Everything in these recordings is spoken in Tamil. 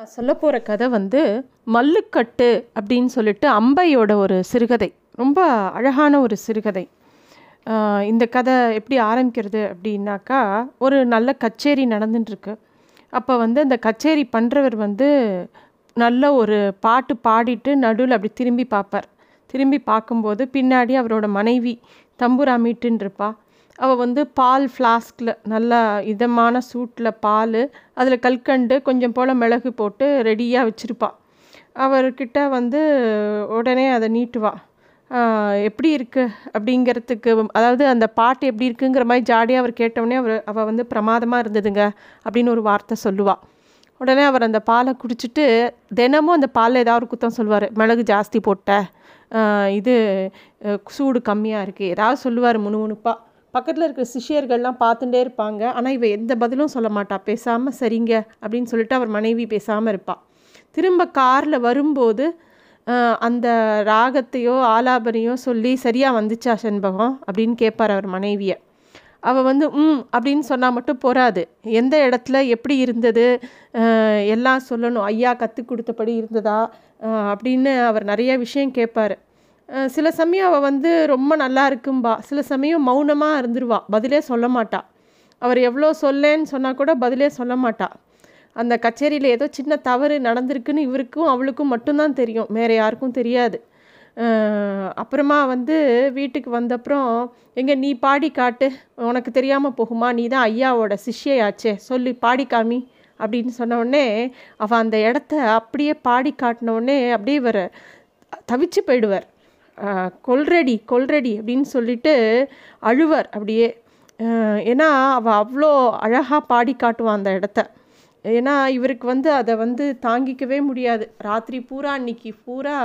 நான் சொல்ல போகிற கதை வந்து மல்லுக்கட்டு அப்படின்னு சொல்லிட்டு அம்பையோட ஒரு சிறுகதை. ரொம்ப அழகான ஒரு சிறுகதை. இந்த கதை எப்படி ஆரம்பிக்கிறது அப்படின்னாக்கா ஒரு நல்ல கச்சேரி நடந்துட்டுருக்கு. அப்போ வந்து அந்த கச்சேரி பண்ணுறவர் வந்து நல்ல ஒரு பாட்டு பாடிட்டு நடுவில் அப்படி திரும்பி பார்ப்பார். திரும்பி பார்க்கும்போது பின்னாடி அவரோட மனைவி தம்புரா மீட்டுன்னு இருப்பா அவள் வந்து பால் ஃப்ளாஸ்கில் நல்லா இதமான சூட்டில் பால் அதில் கல்கண்டு கொஞ்சம் போல் மிளகு போட்டு ரெடியாக வச்சுருப்பா. அவர்கிட்ட வந்து உடனே அதை நீட்டுவா. எப்படி இருக்கு? அப்படிங்கிறதுக்கு அதாவது அந்த பாட்டு எப்படி இருக்குங்கிற மாதிரி ஜாடியாக அவர் கேட்டவுடனே அவர் அவள் வந்து பிரமாதமாக இருந்ததுங்க அப்படின்னு ஒரு வார்த்தை சொல்லுவாள் உடனே அவர் அந்த பாலை குடிச்சிட்டு தினமும் அந்த பாலில் ஏதாவது ஒரு குத்தம் சொல்லுவார். மிளகு ஜாஸ்தி போட்ட இது சூடு கம்மியாக இருக்குது ஏதாவது சொல்லுவார் முணுமுணுப்பா. பக்கத்தில் இருக்கிற சிஷ்யர்கள்லாம் பார்த்துட்டே இருப்பாங்க. ஆனால் இவ எந்த பதிலும் சொல்ல மாட்டா. பேசாமல் சரிங்க அப்படின்னு சொல்லிட்டு அவர் மனைவி பேசாமல் இருப்பாள் திரும்ப காரில் வரும்போது அந்த ராகத்தையோ ஆலாபனையோ சொல்லி சரியாக வந்துச்சா செண்பகம்? அப்படின்னு கேட்பார் அவர் மனைவியை. அவள் வந்து ம் அப்படின்னு சொன்னால் மட்டும் போகாது எந்த இடத்துல எப்படி இருந்தது? எல்லாம் சொல்லணும். ஐயா கற்றுக் கொடுத்தபடி இருந்ததா? அப்படின்னு அவர் நிறைய விஷயம் கேட்பார் சில சமயம் அவள் வந்து ரொம்ப நல்லா இருக்கும்பா. சில சமயம் மௌனமாக இருந்துருவா. பதிலே சொல்ல மாட்டா. அவர் எவ்வளோ சொல்லேன்னு சொன்னால் கூட பதிலே சொல்ல மாட்டா. அந்த கச்சேரியில் ஏதோ சின்ன தவறு நடந்திருக்குன்னு இவருக்கும் அவளுக்கும் மட்டும்தான் தெரியும். வேறு யாருக்கும் தெரியாது. அப்புறமா வந்து வீட்டுக்கு வந்தப்புறம் எங்கே நீ பாடி காட்டு. உனக்கு தெரியாமல் போகுமா? நீ தான் ஐயாவோட சிஷ்யையாச்சே. சொல்லி பாடி காமி. அப்படின்னு சொன்ன அவள் அந்த இடத்த அப்படியே பாடி காட்டினோடனே அப்படியே இவர் தவிச்சு போயிடுவார். கொல்ரெடி கொல்ரெடி அப்படின்னு சொல்லிட்டு அழுவர் அப்படியே. ஏன்னா அவள் அவ்வளோ அழகாக பாடி காட்டுவான் அந்த இடத்த. ஏன்னா இவருக்கு வந்து அதை வந்து தாங்கிக்கவே முடியாது. ராத்திரி பூரா அன்னைக்கு பூரா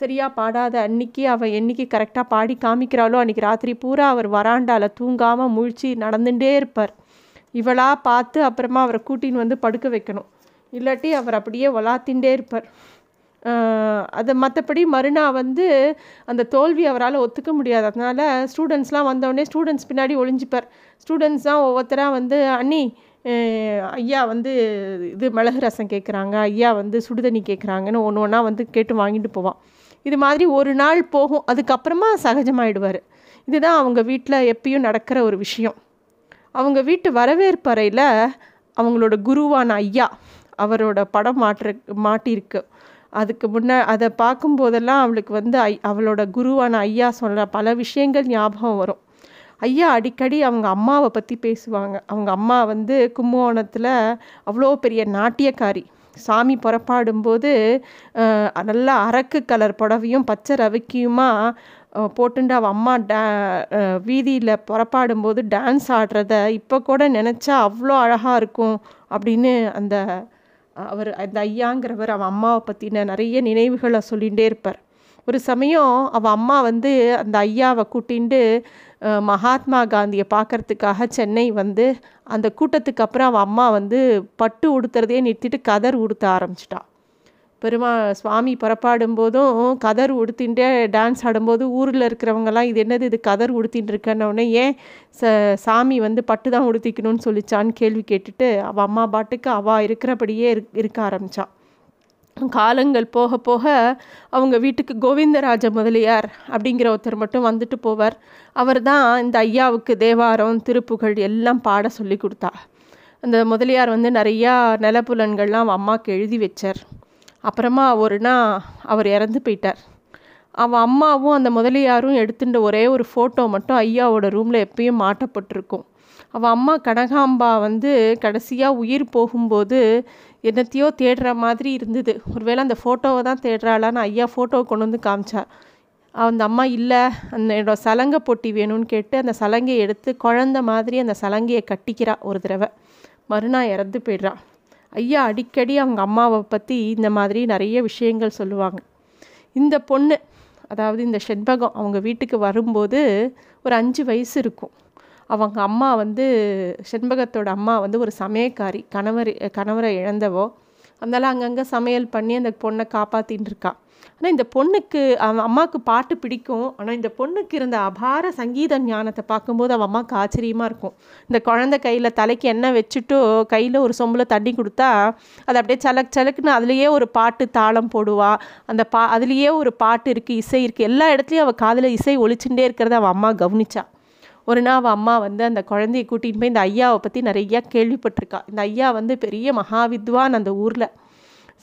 சரியாக பாடாத அன்னைக்கு அவள் என்னைக்கு கரெக்டாக பாடி காமிக்கிறாளோ அன்றைக்கி ராத்திரி பூரா அவர் வராண்டாவில் தூங்காமல் முழிச்சு நடந்துட்டே இருப்பார். இவளாக பார்த்து அப்புறமா அவரை கூட்டின்னு வந்து படுக்க வைக்கணும். இல்லாட்டி அவர் அப்படியே வளாத்தின்ண்டே இருப்பார். அது மற்றபடி மறுநாள் வந்து அந்த தோல்வி அவரால் ஒத்துக்க முடியாது. அதனால் ஸ்டூடெண்ட்ஸ்லாம் வந்தோடனே ஸ்டூடெண்ட்ஸ் பின்னாடி ஒளிஞ்சிப்பார். ஸ்டூடெண்ட்ஸ் தான் ஒவ்வொருத்தராக வந்து அண்ணி ஐயா வந்து இது மிளகு ரசம் கேட்குறாங்க ஐயா வந்து சுடுதண்ணி கேட்குறாங்கன்னு ஒன்று ஒன்றா வந்து கேட்டு வாங்கிட்டு போவான். இது மாதிரி ஒரு நாள் போகும். அதுக்கப்புறமா சகஜமாயிடுவார். இதுதான் அவங்க வீட்டில் எப்பயும் நடக்கிற ஒரு விஷயம். அவங்க வீட்டு வரவேற்பறையில் அவங்களோட குருவான ஐயா அவரோட படம் மாற்ற மாட்டியிருக்கு. அதுக்கு முன்னே அதை பார்க்கும்போதெல்லாம் அவளுக்கு வந்து ஐ அவளோட குருவான ஐயா சொல்கிற பல விஷயங்கள் ஞாபகம் வரும். ஐயா அடிக்கடி அவங்க அம்மாவை பற்றி பேசுவாங்க. அவங்க அம்மா வந்து கும்பகோணத்தில் அவ்வளோ பெரிய நாட்டியக்காரி. சாமி புறப்பாடும்போது நல்லா அரக்கு கலர் புடவையும் பச்சை ரவிக்கியுமா போட்டுண்டு அவள் அம்மா டே வீதியில் புறப்பாடும்போது டான்ஸ் ஆடுறத இப்போ கூட நினச்சா அவ்வளோ அழகாக இருக்கும் அப்படின்னு அந்த அவர் அந்த ஐயாங்கிறவர் அவன் அம்மாவை பற்றின நிறைய நினைவுகளை சொல்லிகிட்டே இருப்பார். ஒரு சமயம் அவள் அம்மா வந்து அந்த ஐயாவை கூட்டிண்டு மகாத்மா காந்தியை பார்க்கறதுக்காக சென்னை வந்து அந்த கூட்டத்துக்கு அப்புறம் அவள் அம்மா வந்து பட்டு உடுத்துறதையே நிறுத்திட்டு கதர் உடுத்த ஆரம்பிச்சிட்டான் பெருமா சுவாமி புறப்பாடும் போதும் கதர் உடுத்தின்ட்டு டான்ஸ் ஆடும்போது ஊரில் இருக்கிறவங்கலாம் இது என்னது? இது கதர் உடுத்தின்னு இருக்கன்னொடனே ஏன் ச சாமி வந்து பட்டு தான் உடுத்திக்கணும்னு சொல்லிச்சான்னு கேள்வி கேட்டுட்டு அவள் அம்மா பாட்டுக்கு அவள் இருக்கிறபடியே இரு இருக்க ஆரம்பித்தான் காலங்கள் போக போக அவங்க வீட்டுக்கு கோவிந்தராஜ முதலியார் அப்படிங்கிற ஒருத்தர் மட்டும் வந்துட்டு போவார். அவர் தான் இந்த ஐயாவுக்கு தேவாரம் திருப்புகழ் எல்லாம் பாட சொல்லி கொடுத்தா. அந்த முதலியார் வந்து நிறையா நிலப்புலன்கள்லாம் அவள் அம்மாவுக்கு எழுதி வச்சார். அப்புறமா ஒரு நாள் அவர் இறந்து போயிட்டார். அவன் அம்மாவும் அந்த முதலியாரும் எடுத்துட்ட ஒரே ஒரு ஃபோட்டோ மட்டும் ஐயாவோட ரூமில் எப்பயும் மாட்டப்பட்டிருக்கும். அவள் அம்மா கனகாம்பா வந்து கடைசியாக உயிர் போகும்போது என்னத்தையோ தேடுற மாதிரி இருந்தது. ஒருவேளை அந்த ஃபோட்டோவை தான் தேடுறாளான்னு ஐயா ஃபோட்டோவை கொண்டு வந்து காமிச்சா. அந்த அம்மா இல்லை அந்த என்னோட சலங்கை பொட்டி வேணும்னு கேட்டு அந்த சலங்கையை எடுத்து குழந்த மாதிரி அந்த சலங்கையை கட்டிக்கிறா ஒரு தடவை. மறுநாள் இறந்து போயிடுறா. ஐயா அடிக்கடி அவங்க அம்மாவை பற்றி இந்த மாதிரி நிறைய விஷயங்கள் சொல்லுவாங்க. இந்த பொண்ணு அதாவது இந்த செண்பகம் அவங்க வீட்டுக்கு வரும்போது ஒரு அஞ்சு வயசு இருக்கும். அவங்க அம்மா வந்து செண்பகத்தோட அம்மா வந்து ஒரு சமயக்காரி கணவர் கணவரை இழந்தவோ அதனால் அங்கங்கே சமையல் பண்ணி அந்த பொண்ணை காப்பாற்றின்னு இருக்கா. ஆனால் இந்த பொண்ணுக்கு அவன் அம்மாவுக்கு பாட்டு பிடிக்கும். ஆனால் இந்த பொண்ணுக்கு இருந்த அபார சங்கீத ஞானத்தை பார்க்கும்போது அவன் அம்மாவுக்கு ஆச்சரியமாக இருக்கும். இந்த குழந்தை கையில் தலைக்கு எண்ணெய் வச்சுட்டு கையில் ஒரு சொம்பில் தண்ணி கொடுத்தா அது அப்படியே சலக் சலக்குன்னு அதுலேயே ஒரு பாட்டு தாளம் போடுவா. அந்த பா அதுலேயே ஒரு பாட்டு இருக்குது இசை இருக்குது எல்லா இடத்துலையும் அவள் காதில் இசை ஒழிச்சுட்டே இருக்கிறத அவள் அம்மா கவனிச்சா. ஒரு நாள் அவள் அம்மா வந்து அந்த குழந்தைய கூட்டிகிட்டு போய் இந்த ஐயாவை பற்றி நிறையா கேள்விப்பட்டிருக்கா. இந்த ஐயா வந்து பெரிய மகாவித்வான் அந்த ஊரில்.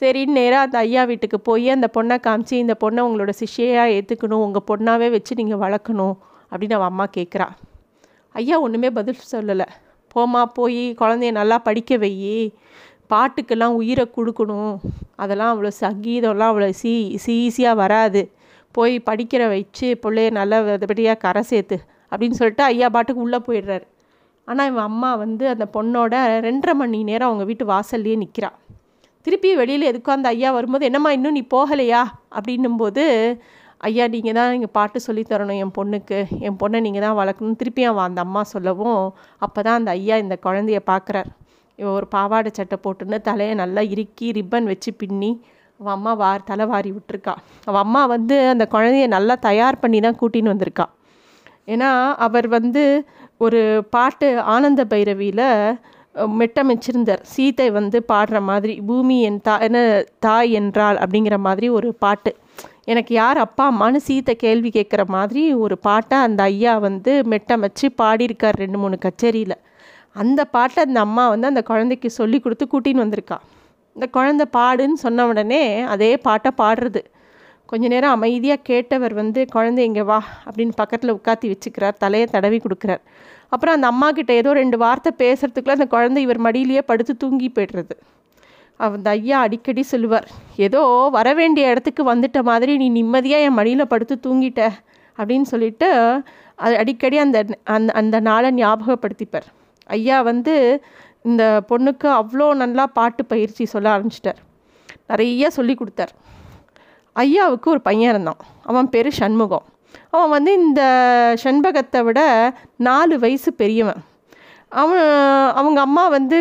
சரின்னு நேராக அந்த ஐயா வீட்டுக்கு போய் அந்த பொண்ணை காமிச்சு இந்த பொண்ணை உங்களோட சிஷ்யையாக ஏற்றுக்கணும் உங்கள் பொண்ணாகவே வச்சு நீங்கள் வளர்க்கணும் அப்படின்னு அவன் அம்மா கேட்குறா ஐயா ஒன்றுமே பதில் சொல்லலை. போமா போய் குழந்தைய நல்லா படிக்க வை பாட்டுக்கெல்லாம் உயிரை கொடுக்கணும். அதெல்லாம் அவ்வளோ சங்கீதம்லாம் அவ்வளோ சீ ஈஸியாக வராது. போய் படிக்கிற வச்சு பிள்ளைய நல்ல விதப்படியாக கரை சேர்த்து அப்படின்னு சொல்லிட்டு ஐயா பாட்டுக்கு உள்ளே போயிடுறாரு. ஆனால் இவன் அம்மா வந்து அந்த பொண்ணோட ரெண்டரை மணி நேரம் அவங்க வீட்டு வாசல்லையே நிற்கிறாள் திருப்பி வெளியில் எதுக்கும் அந்த ஐயா வரும்போது என்னம்மா இன்னும் நீ போகலையா? அப்படின்னும்போது ஐயா நீங்கள் தான் இங்கே பாட்டு சொல்லித்தரணும் என் பொண்ணுக்கு. என் பொண்ணை நீங்கள் தான் வளர்க்கணும். திருப்பியும் அவன் அந்த அம்மா சொல்லவும் அப்போ தான் அந்த ஐயா இந்த குழந்தைய பார்க்குறார் இவன் ஒரு பாவாடை சட்டை போட்டுன்னு தலையை நல்லா இறுக்கி ரிப்பன் வச்சு பின்னி அவன் அம்மா வார் தலை வாரி விட்டுருக்கா. அவன் அம்மா வந்து அந்த குழந்தைய நல்லா தயார் பண்ணி தான் கூட்டின்னு வந்திருக்கா. ஏன்னா அவர் வந்து ஒரு பாட்டு ஆனந்த பைரவியில் மெட்டமைச்சிருந்தார். சீதை வந்து பாடுற மாதிரி பூமி என் தா என்ன தாய் என்றாள் அப்படிங்கிற மாதிரி ஒரு பாட்டு. எனக்கு யார் அப்பா அம்மானு சீத்தை கேள்வி கேட்குற மாதிரி ஒரு பாட்டை அந்த ஐயா வந்து மெட்டமைச்சு பாடியிருக்கார் ரெண்டு மூணு கச்சேரியில். அந்த பாட்டை அந்த அம்மா வந்து அந்த குழந்தைக்கு சொல்லி கொடுத்து கூட்டின்னு வந்திருக்கா. இந்த குழந்தை பாடுன்னு சொன்ன உடனே அதே பாட்டை பாடுறது. கொஞ்ச நேரம் அமைதியாக கேட்டவர் வந்து குழந்தை இங்கே வா அப்படின்னு பக்கத்தில் உட்காத்தி வச்சுக்கிறார் தலையை தடவி கொடுக்குறார். அப்புறம் அந்த அம்மா கிட்ட ஏதோ ரெண்டு வார்த்தை பேசுகிறதுக்குள்ள அந்த குழந்தை இவர் மடியிலேயே படுத்து தூங்கி போய்டுறது. அந்த ஐயா அடிக்கடி சொல்லுவார் ஏதோ வர வேண்டிய இடத்துக்கு வந்துட்ட மாதிரி நீ நிம்மதியாக என் மடியில் படுத்து தூங்கிட்ட அப்படின்னு சொல்லிட்டு அது அடிக்கடி அந்த அந்த அந்த நாளை ஞாபகப்படுத்திப்பார். ஐயா வந்து இந்த பொண்ணுக்கு அவ்வளோ நல்லா பாட்டு பயிற்சி சொல்ல ஆரம்பிச்சிட்டார். நிறைய சொல்லி கொடுத்தார். ஐயாவுக்கு ஒரு பையன் இருந்தான். அவன் பேர் சண்முகம். அவன் வந்து இந்த செண்பகத்தை விட நாலு வயசு பெரியவன். அவன் அவங்க அம்மா வந்து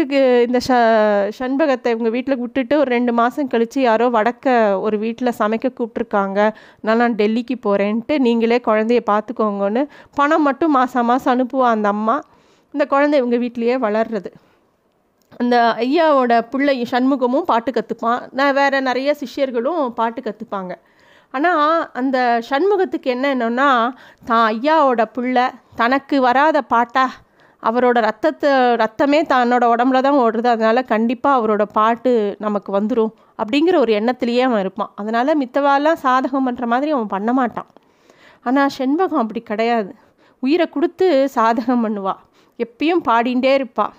இந்த ஷ செண்பகத்தை இவங்க வீட்டில் விட்டுட்டு ஒரு ரெண்டு மாதம் கழித்து யாரோ வடக்க ஒரு வீட்டில் சமைக்க கூப்பிட்ருக்காங்க நான் நான் டெல்லிக்கு போகிறேன்ட்டு நீங்களே குழந்தைய பார்த்துக்கோங்கன்னு பணம் மட்டும் மாதம் மாதம் அனுப்புவான் அந்த அம்மா. இந்த குழந்தை இவங்க வீட்லேயே வளர்றது. அந்த ஐயாவோட பிள்ளை சண்முகமும் பாட்டு கற்றுப்பான் நான் வேறு நிறைய சிஷ்யர்களும் பாட்டு கற்றுப்பாங்க ஆனால் அந்த சண்முகத்துக்கு என்ன என்னன்னா தான் ஐயாவோட பிள்ளை தனக்கு வராத பாட்டா அவரோட ரத்தத்தை ரத்தமே தன்னோட உடம்புல தான் ஓடுறது அதனால் கண்டிப்பாக அவரோட பாட்டு நமக்கு வந்துடும் அப்படிங்கிற ஒரு எண்ணத்துலேயே அவன் இருப்பான். அதனால் மித்தவாலாம் சாதகம் பண்ணுற மாதிரி அவன் பண்ண மாட்டான். ஆனால் செண்பகம் அப்படி கிடையாது. உயிரை கொடுத்து சாதகம் பண்ணுவாள் எப்பயும் பாடிகிட்டே இருப்பாள்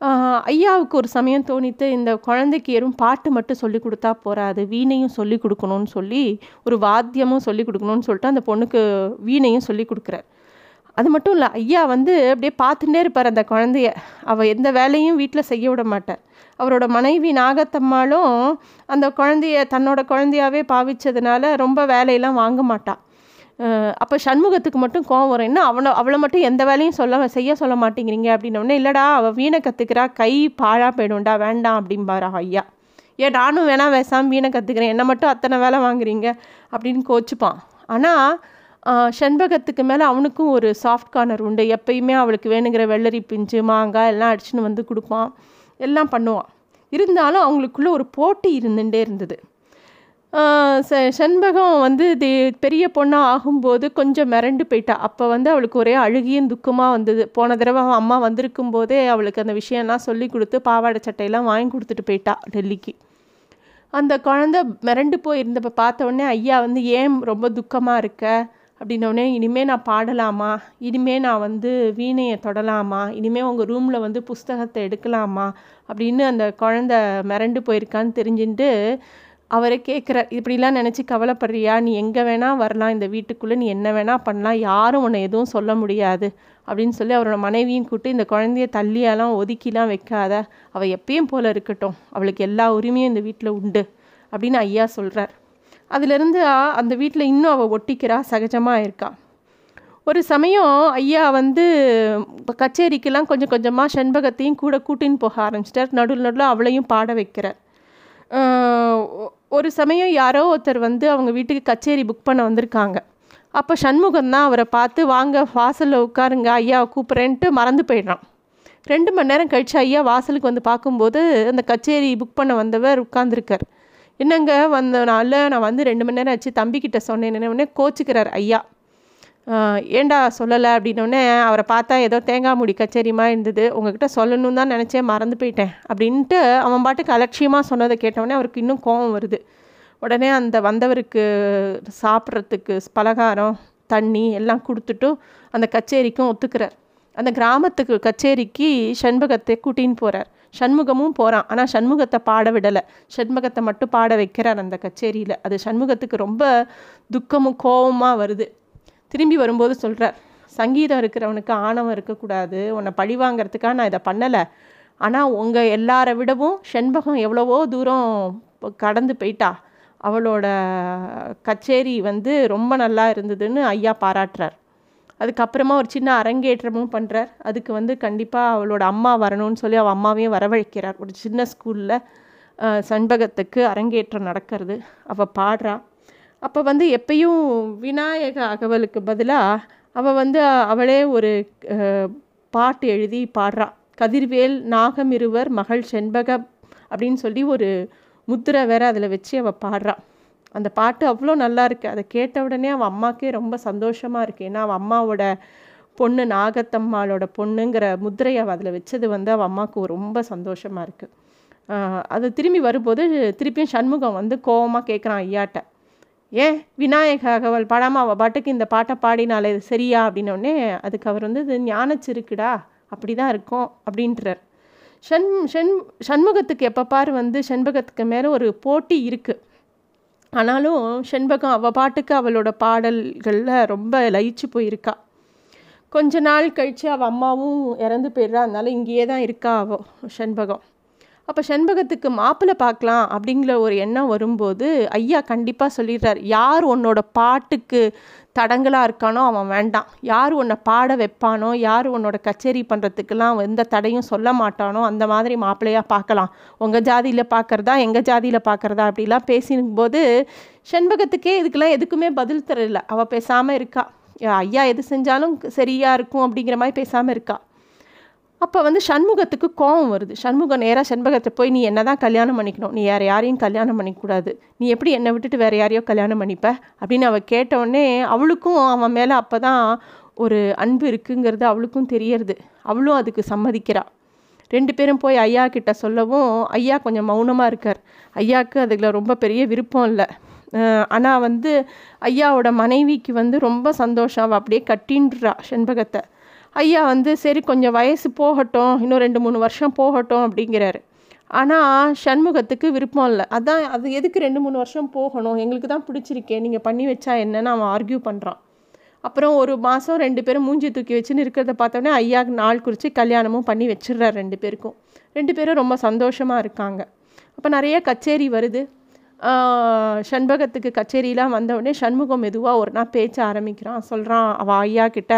ஐயாவுக்கு ஒரு சமயம் தோணித்து இந்த குழந்தைக்கு எறும் பாட்டு மட்டும் சொல்லி கொடுத்தா போகாது வீணையும் சொல்லி கொடுக்கணும்னு சொல்லி ஒரு வாத்தியமும் சொல்லி கொடுக்கணும்னு சொல்லிட்டு அந்த பொண்ணுக்கு வீணையும் சொல்லி கொடுக்குறார். அது மட்டும் இல்லை ஐயா வந்து அப்படியே பார்த்துட்டே இருப்பார் அந்த குழந்தைய. அவள் எந்த வேலையும் வீட்டில் செய்ய விட மாட்டார். அவரோட மனைவி நாகத்தம்மாளும் அந்த குழந்தைய தன்னோட குழந்தையாவே பாவிச்சதுனால ரொம்ப வேலையெல்லாம் வாங்க மாட்டாள் அப்போ சண்முகத்துக்கு மட்டும் கோவம் வரும். என்ன அவனை அவளை மட்டும் எந்த வேலையும் சொல்ல செய்ய சொல்ல மாட்டேங்கிறீங்க அப்படின்னோடனே இல்லைடா அவள் வீணை கற்றுக்கிறா கை பாழாக போயிடும்டா வேண்டாம் அப்படிம்பாரா ஐயா. ஏன் நானும் வேணாம் வேசாம் வீணை கற்றுக்கிறேன் என்னை மட்டும் அத்தனை வேலை வாங்குறீங்க அப்படின்னு கோச்சுப்பான். ஆனால் செண்பகத்துக்கு மேலே அவனுக்கும் ஒரு சாஃப்ட் கார்னர் உண்டு. எப்பயுமே அவளுக்கு வேணுங்கிற வெள்ளரி பிஞ்சு மாங்காய் எல்லாம் அடிச்சுன்னு வந்து கொடுப்பான். எல்லாம் பண்ணுவான். இருந்தாலும் அவங்களுக்குள்ள ஒரு போட்டி இருந்துகிட்டே இருந்தது. செண்பகம் வந்து தி பெரிய பொண்ணாக ஆகும்போது கொஞ்சம் மிரண்டு போயிட்டா. அப்போ வந்து அவளுக்கு ஒரே அழுகியும் துக்கமாக வந்தது. போன தடவை அவன் அம்மா வந்திருக்கும் போதே அவளுக்கு அந்த விஷயம்லாம் சொல்லி கொடுத்து பாவாடை சட்டையெல்லாம் வாங்கி கொடுத்துட்டு போயிட்டா டெல்லிக்கு. அந்த குழந்த மிரண்டு போயிருந்தப்போ பார்த்த உடனே ஐயா வந்து ஏன் ரொம்ப துக்கமாக இருக்க? அப்படின்னோடனே இனிமேல் நான் பாடலாமா? இனிமேல் நான் வந்து வீணையை தொடலாமா? இனிமேல் உங்கள் ரூமில் வந்து புஸ்தகத்தை எடுக்கலாமா? அப்படின்னு அந்த குழந்த மிரண்டு போயிருக்கான்னு தெரிஞ்சுட்டு அவரை கேட்குறார் இப்படிலாம் நினச்சி கவலைப்படுறியா? நீ எங்கே வேணால் வரலாம். இந்த வீட்டுக்குள்ளே நீ என்ன வேணால் பண்ணலாம். யாரும் உன்னை எதுவும் சொல்ல முடியாது. அப்படின்னு சொல்லி அவரோட மனைவியும் கூப்பிட்டு இந்த குழந்தைய தள்ளியெல்லாம் ஒதுக்கிலாம் வைக்காத. அவள் எப்பயும் போல் இருக்கட்டும். அவளுக்கு எல்லா உரிமையும் இந்த வீட்டில் உண்டு. அப்படின்னு ஐயா சொல்கிறார் அதுலேருந்து அந்த வீட்டில் இன்னும் அவள் ஒட்டிக்கிறா சகஜமாக இருக்கா. ஒரு சமயம் ஐயா வந்து கச்சேரிக்கெல்லாம் கொஞ்சம் கொஞ்சமாக செண்பகத்தையும் கூட கூட்டின்னு போக ஆரம்பிச்சிட்டார். நடுவில் நடுவில் அவளையும் பாட வைக்கிறார். ஒரு சமயம் யாரோ ஒருத்தர் வந்து அவங்க வீட்டுக்கு கச்சேரி புக் பண்ண வந்திருக்காங்க. அப்போ சண்முகம் தான் அவரை பார்த்து வாங்க வாசலில் உட்காருங்க ஐயாவை கூப்பிட்றேன்ட்டு மறந்து போயிடுறான். ரெண்டு மணி நேரம் கழிச்சு ஐயா வாசலுக்கு வந்து பார்க்கும்போது அந்த கச்சேரி புக் பண்ண வந்தவர் உட்காந்துருக்கார் என்னங்க வந்த நாளில் நான் வந்து ரெண்டு மணி நேரம் ஆச்சு தம்பிக்கிட்ட சொன்னேன். உடனே கோச்சிக்கிறார் ஐயா. ஏண்டா ஏன்டா சொல்லலை அப்படின்னோடனே அவரை பார்த்தா ஏதோ தேங்காய் முடி கச்சேரிமா இருந்தது உங்ககிட்ட சொல்லணும்னு தான் நினச்சேன் மறந்து போயிட்டேன் அப்படின்ட்டு அவன் பாட்டுக்கு அலட்சியமாக சொன்னதை கேட்டவொடனே அவருக்கு இன்னும் கோபம் வருது. உடனே அந்த வந்தவருக்கு சாப்பிட்றதுக்கு பலகாரம் தண்ணி எல்லாம் கொடுத்துட்டு அந்த கச்சேரிக்கும் ஒத்துக்கிறார். அந்த கிராமத்துக்கு கச்சேரிக்கு சண்முகத்தை கூட்டின்னு போகிறார் சண்முகமும் போகிறான் ஆனால் சண்முகத்தை பாட விடலை. சண்முகத்தை மட்டும் பாட வைக்கிறார் அந்த கச்சேரியில். அது சண்முகத்துக்கு ரொம்ப துக்கமும் கோபமாக வருது. திரும்பி வரும்போது சொல்கிறார் சங்கீதம் இருக்கிறவனுக்கு ஆணவம் இருக்கக்கூடாது. உன்னை பழி வாங்கிறதுக்காக நான் இதை பண்ணலை. ஆனால் உங்கள் எல்லாரை விடவும் செண்பகம் எவ்வளவோ தூரம் கடந்து போயிட்டா. அவளோட கச்சேரி வந்து ரொம்ப நல்லா இருந்ததுன்னு ஐயா பாராட்டுறார். அதுக்கப்புறமா ஒரு சின்ன அரங்கேற்றமும் பண்ணுறார் அதுக்கு வந்து கண்டிப்பாக அவளோட அம்மா வரணும்னு சொல்லி அவள் அம்மாவையும் வரவழைக்கிறார். ஒரு சின்ன ஸ்கூலில் சண்பகத்துக்கு அரங்கேற்றம் நடக்கிறது. அவள் பாடுறா. அப்போ வந்து எப்பயும் விநாயக அகவலுக்கு பதிலாக அவள் வந்து அவளே ஒரு பாட்டு எழுதி பாடுறா. கதிர்வேல் நாகமிருவர் மகள் செண்பக அப்படின்னு சொல்லி ஒரு முத்திரை வேற அதில் வச்சு அவள் பாடுறா. அந்த பாட்டு அவ்வளோ நல்லா இருக்குது அதை கேட்ட உடனே அவள் அம்மாக்கே ரொம்ப சந்தோஷமாக இருக்குது ஏன்னா அவள் அம்மாவோட பொண்ணு நாகத்தம்மாளோட பொண்ணுங்கிற முத்திரையை அவள் அதில் வச்சது வந்து அவள் அம்மாவுக்கு ரொம்ப சந்தோஷமாக இருக்குது அது திரும்பி வரும்போது திருப்பியும் சண்முகம் வந்து கோவமாக கேட்குறான் ஐயாட்ட. ஏன் விநாயக அகவல் பாடாமல் அவள் பாட்டுக்கு இந்த பாட்டை பாடினாலே இது சரியா அப்படின்னோடனே அதுக்கு அவர் வந்து இது ஞானச்சிருக்குடா அப்படி தான் இருக்கும் அப்படின்றார். ஷண் ஷண் சண்முகத்துக்கு எப்போ பாரு வந்து செண்பகத்துக்கு மேலே ஒரு போட்டி இருக்குது ஆனாலும் செண்பகம் அவள் பாட்டுக்கு அவளோட பாடல்களில் ரொம்ப லயிச்சு போயிருக்கா. கொஞ்ச நாள் கழித்து அவள் அம்மாவும் இறந்து போயிடுறா அதனால இங்கேயே தான் இருக்கா அவள் செண்பகம் அப்போ செண்பகத்துக்கு மாப்பிள்ளை பார்க்கலாம் அப்படிங்கிற ஒரு எண்ணம் வரும்போது ஐயா கண்டிப்பாக சொல்லிடுறார். யார் உன்னோட பாட்டுக்கு தடங்களாக இருக்கானோ அவன் வேண்டாம். யார் உன்னை பாட வைப்பானோ யார் உன்னோட கச்சேரி பண்ணுறதுக்கெல்லாம் எந்த தடையும் சொல்ல மாட்டானோ அந்த மாதிரி மாப்பிள்ளையாக பார்க்கலாம். உங்கள் ஜாதியில் பார்க்குறதா எங்கள் ஜாதியில் பார்க்குறதா அப்படிலாம் பேசினும்போது செண்பகத்துக்கே இதுக்கெல்லாம் எதுக்குமே பதில் தரல. அவள் பேசாமல் இருக்கா. ஐயா எது செஞ்சாலும் சரியாக இருக்கும் அப்படிங்கிற மாதிரி பேசாமல் இருக்கா. அப்போ வந்து சண்முகத்துக்கு கோபம் வருது. சண்முகம் நேராக செண்பகத்தை போய் நீ என்ன தான் கல்யாணம் பண்ணிக்கணும். நீ வேறு யாரையும் கல்யாணம் பண்ணிக்கூடாது. நீ எப்படி என்னை விட்டுட்டு வேறு யாரையோ கல்யாணம் பண்ணிப்ப? அப்படின்னு அவள் கேட்டவுடனே அவளுக்கும் அவன் மேலே அப்போ தான் ஒரு அன்பு இருக்குங்கிறது அவளுக்கும் தெரியறது. அவளும் அதுக்கு சம்மதிக்கிறாள் ரெண்டு பேரும் போய் ஐயா கிட்ட சொல்லவும் ஐயா கொஞ்சம் மௌனமாக இருக்கார். ஐயாவுக்கு அதில் ரொம்ப பெரிய விருப்பம் இல்லை. ஆனால் வந்து ஐயாவோட மனைவிக்கு வந்து ரொம்ப சந்தோஷம். அவள் அப்படியே கட்டின்றா செண்பகத்தை. ஐயா வந்து சரி கொஞ்சம் வயசு போகட்டும் இன்னும் ரெண்டு மூணு வருஷம் போகட்டும் அப்படிங்கிறாரு. ஆனால் சண்முகத்துக்கு விருப்பம் இல்லை. அதான் அது எதுக்கு ரெண்டு மூணு வருஷம் போகணும்? எங்களுக்கு தான் பிடிச்சிருக்கே. நீங்கள் பண்ணி வச்சா என்னன்னு அவன் ஆர்கியூ பண்ணுறான் அப்புறம் ஒரு மாதம் ரெண்டு பேரும் மூஞ்சி தூக்கி வச்சுன்னு இருக்கிறத பார்த்தோன்னே ஐயாவுக்கு நாள் குறித்து கல்யாணமும் பண்ணி வச்சிடுறாரு ரெண்டு பேருக்கும். ரெண்டு பேரும் ரொம்ப சந்தோஷமாக இருக்காங்க. அப்போ நிறைய கச்சேரி வருது. சண்பகத்துக்கு கச்சேரிலாம் வந்தவுடனே சண்முகம் மெதுவாக ஒரு நாள் பேச்ச ஆரம்பிக்கிறான். சொல்கிறான் அவள் ஐயா கிட்ட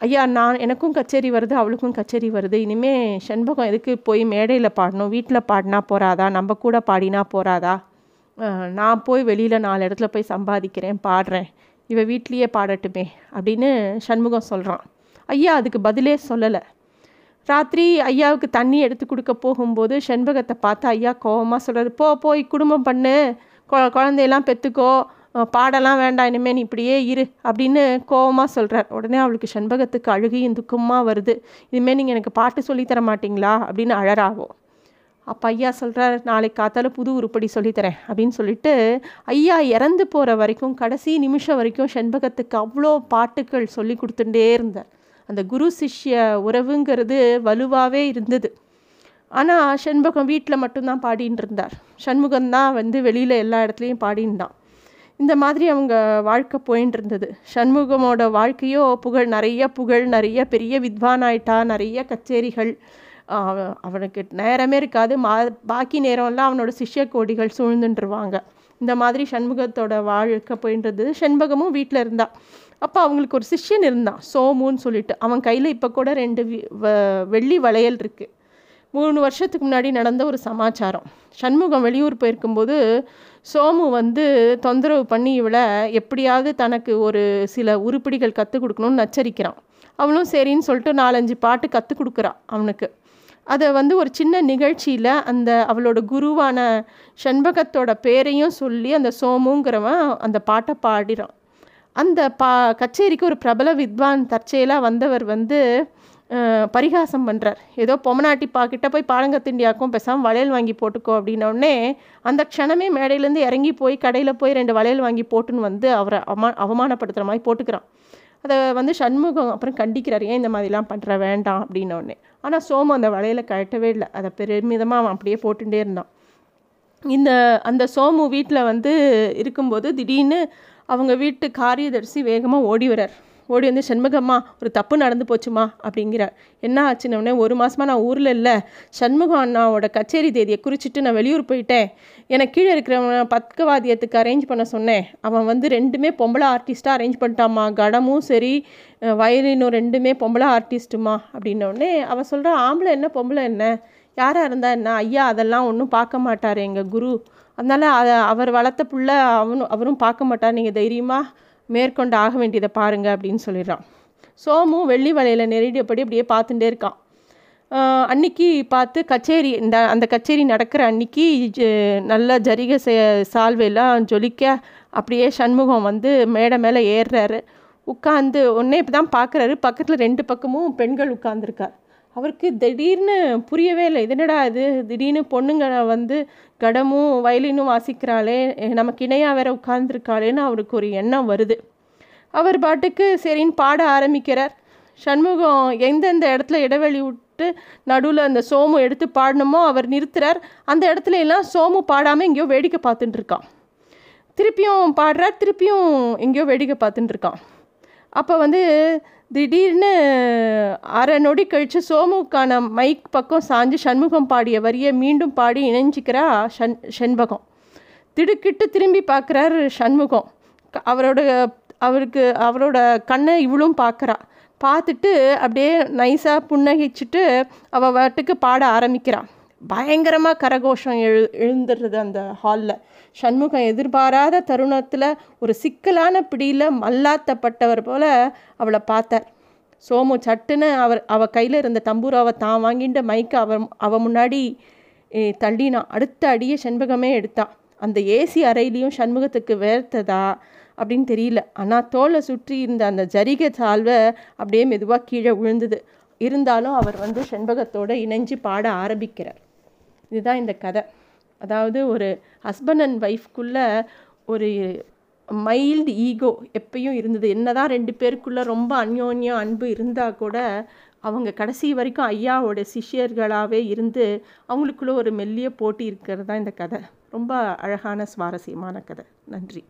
ஐயா நான் எனக்கும் கச்சேரி வருது அவளுக்கும் கச்சேரி வருது. இனிமே செண்பகம் எதுக்கு போய் மேடையில் பாடணும்? வீட்டில் பாடினா போகிறாதா நம்ம கூட பாடினா போகிறாதா நான் போய் வெளியில் நாலு இடத்துல போய் சம்பாதிக்கிறேன் பாடுறேன். இவ வீட்லேயே பாடட்டுமே அப்படின்னு சண்முகம் சொல்கிறான் ஐயா அதுக்கு பதிலே சொல்லலை. ராத்திரி ஐயாவுக்கு தண்ணி எடுத்து கொடுக்க போகும்போது செண்பகத்தை பார்த்து ஐயா கோவமாக சொல்கிறது போ போய் குடும்பம் பண்ணு. கொ குழந்தையெல்லாம் பெற்றுக்கோ பாடலாம் வேண்டாம் இனிமேல் நீ இப்படியே இரு அப்படின்னு கோவமாக சொல்கிறார் உடனே அவளுக்கு செண்பகத்துக்கு அழுகையும் துக்கமாக வருது. இனிமேல் நீங்கள் எனக்கு பாட்டு சொல்லித்தர மாட்டிங்களா அப்படின்னு அழறாகும் அப்போ ஐயா சொல்கிறார் நாளைக்கு காத்தால புது உருப்படி சொல்லித்தரேன் அப்படின்னு சொல்லிட்டு ஐயா இறந்து போகிற வரைக்கும் கடைசி நிமிஷம் வரைக்கும் செண்பகத்துக்கு அவ்வளோ பாட்டுகள் சொல்லி கொடுத்துட்டே இருந்தார். அந்த குரு சிஷ்ய உறவுங்கிறது வலுவாகவே இருந்தது. ஆனால் செண்பகம் வீட்டில் மட்டும்தான் பாடின்னு இருந்தார். சண்முகம் தான் வந்து வெளியில் எல்லா இடத்துலையும் பாடின்தான் இந்த மாதிரி அவங்க வாழ்க்கை போயின்னு இருந்தது சண்முகமோட வாழ்க்கையோ புகழ் நிறைய புகழ் நிறைய பெரிய வித்வான் ஆயிட்டா நிறைய கச்சேரிகள். அவனுக்கு நேரமே இருக்காது. மா பாக்கி நேரம்லாம் அவனோட சிஷ்ய கோடிகள் சூழ்ந்துட்டுருவாங்க இந்த மாதிரி சண்முகத்தோட வாழ்க்கை போயின்றது. செண்பகமும் வீட்டில் இருந்தா. அப்போ அவங்களுக்கு ஒரு சிஷ்யன் இருந்தான். சோமுன்னு சொல்லிட்டு. அவன் கையில் இப்போ கூட ரெண்டு வெள்ளி வளையல் இருக்குது மூணு வருஷத்துக்கு முன்னாடி நடந்த ஒரு சமாச்சாரம். சண்முகம் வெளியூர் போயிருக்கும்போது சோமு வந்து தொந்தரவு பண்ணி இவளை எப்படியாவது தனக்கு ஒரு சில உருப்படிகள் கற்றுக் கொடுக்கணும்னு நச்சரிக்கிறான். அவளும் சரின்னு சொல்லிட்டு நாலஞ்சு பாட்டு கற்றுக் கொடுக்குறான் அவனுக்கு. அதை வந்து ஒரு சின்ன நிகழ்ச்சியில் அந்த அவளோட குருவான செண்பகத்தோட பேரையும் சொல்லி அந்த சோமுங்கிறவன் அந்த பாட்டை பாடிறான். அந்த பா கச்சேரிக்கு ஒரு பிரபல வித்வான் தற்செயலாக வந்தவர் வந்து பரிகாசம் பண்ணுறார் ஏதோ பொம்மநாட்டிப்பா கிட்ட போய் பாலங்கத்திண்டியாக்கும் பேசாமல் வளையல் வாங்கி போட்டுக்கோ அப்படின்னோடனே அந்த க்ஷணமே மேடையிலேருந்து இறங்கி போய் கடையில் போய் ரெண்டு வளையல் வாங்கி போட்டுன்னு வந்து அவரை அவமா அவமானப்படுத்துகிற மாதிரி போட்டுக்கிறான். அதை வந்து சண்முகம் அப்புறம் கண்டிக்கிறார் ஏன் இந்த மாதிரிலாம் பண்ணுற வேண்டாம் அப்படின்னோடனே ஆனால் சோமு அந்த வளையலை கழட்டவே இல்லை. அதை பெருமிதமாக அவன் அப்படியே போட்டுகிட்டே இருந்தான். இந்த அந்த சோமு வீட்டில் வந்து இருக்கும்போது திடீர்னு அவங்க வீட்டு காரியதரிசி வேகமாக ஓடி வரார் ஓடி வந்து சண்முகம்மா ஒரு தப்பு நடந்து போச்சுமா? அப்படிங்கிறார். என்ன ஆச்சுன்னு ஒரு மாதமாக நான் ஊரில் இல்லை. சண்முகம் அண்ணாவோட கச்சேரி தேதியை குறிச்சிட்டு நான் வெளியூர் போயிட்டேன். எனக்கு கீழே இருக்கிறவன் பத்கவாதியத்துக்கு அரேஞ்ச் பண்ண சொன்னேன். அவன் வந்து ரெண்டுமே பொம்பளை ஆர்டிஸ்ட்டாக அரேஞ்ச் பண்ணிட்டாம்மா. கடமும் சரி வயலினும் ரெண்டுமே பொம்பளை ஆர்டிஸ்ட்டுமா அப்படின்னோடனே அவன் சொல்கிறான் ஆம்பளை என்ன பொம்பளை என்ன? யாராக இருந்தா என்ன? ஐயா அதெல்லாம் ஒன்றும் பார்க்க மாட்டார் எங்கள் குரு. அதனால் அதை அவர் வளர்த்த புள்ள அவனும் அவரும் பார்க்க மாட்டார். நீங்கள் தைரியமாக மேற்கொண்டு ஆக வேண்டியதை பாருங்கள் அப்படின்னு சொல்லிடுறான். சோமு வெள்ளி வலையில் நெருடியபடி அப்படியே பார்த்துட்டே இருக்கான். அன்னைக்கு பார்த்து கச்சேரி இந்த அந்த கச்சேரி நடக்கிற அன்னைக்கு ஜ- நல்ல ஜரிக சால்வையெல்லாம் ஜொலிக்க அப்படியே சண்முகம் வந்து மேடை மேலே ஏறுறாரு. உட்காந்து உடனே இப்போ தான் பார்க்குறாரு. பக்கத்தில் ரெண்டு பக்கமும் பெண்கள் உட்காந்துருக்கார் அவருக்கு திடீர்னு புரியவே இல்லை. இது என்னடா இது? திடீர்னு பொண்ணுங்க வந்து கடமும் வயலினும் வாசிக்கிறாளே நமக்கு இணையாக வேற உட்கார்ந்துருக்காளேன்னு அவருக்கு ஒரு எண்ணம் வருது. அவர் பாட்டுக்கு சரின்னு பாட ஆரம்பிக்கிறார். சண்முகம் எந்தெந்த இடத்துல இடைவெளி விட்டு நடுவில் அந்த சோமு எடுத்து பாடணுமோ அவர் நிறுத்துறார். அந்த இடத்துல எல்லாம் சோமு பாடாமல் எங்கேயோ வேடிக்கை பார்த்துட்டு இருக்கான். திருப்பியும் பாடுறார் திருப்பியும் எங்கேயோ வேடிக்கை பார்த்துட்டு இருக்கான். அப்போ வந்து திடீர்னு அரை நொடி கழித்து சோமுக்கான மைக் பக்கம் சாஞ்சு சண்முகம் பாடிய வரியை மீண்டும் பாடி இணைஞ்சிக்கிறா ஷண் செண்பகம் திடுக்கிட்டு திரும்பி பார்க்குறார் சண்முகம். அவரோட அவருக்கு அவரோட கண்ணை இவளும் பார்க்குறா. பார்த்துட்டு அப்படியே நைஸாக புன்னகிச்சிட்டு அவள் வாட்டுக்கு பாட ஆரம்பிக்கிறான் பயங்கரமாக கரகோஷம் எழு எழுந்துடுறது அந்த ஹாலில் சண்முகம் எதிர்பாராத தருணத்தில் ஒரு சிக்கலான பிடியில் மல்லாத்தப்பட்டவர் போல் அவளை பார்த்தார். சோமு சட்டுன்னு அவர் அவள் கையில் இருந்த தம்பூராவை தான் வாங்கிட்டு மைக்கை அவ அவள் முன்னாடி தள்ளினான் அடுத்த அடியை செண்பகமே எடுத்தான் அந்த ஏசி அறையிலையும் சண்முகத்துக்கு வேர்த்ததா அப்படின்னு தெரியல. ஆனால் தோலை சுற்றி இருந்த அந்த ஜரிகை சால்வை அப்படியே மெதுவாக கீழே விழுந்தது. இருந்தாலும் அவர் வந்து செண்பகத்தோடு இணைஞ்சு பாட ஆரம்பிக்கிறார். இதுதான் இந்த கதை. அதாவது ஒரு ஹஸ்பண்ட் அண்ட் ஒய்ஃப்குள்ளே ஒரு மைல்டு ஈகோ எப்பயும் இருந்தது. என்னதான் ரெண்டு பேருக்குள்ளே ரொம்ப அந்யோன்யம் அன்பு இருந்தால் கூட அவங்க கடைசி வரைக்கும் ஐயாவோட சிஷ்யர்களாகவே இருந்து அவங்களுக்குள்ள ஒரு மெல்லிய போட்டி இருக்கிறது தான் இந்த கதை. ரொம்ப அழகான சுவாரஸ்யமான கதை. நன்றி.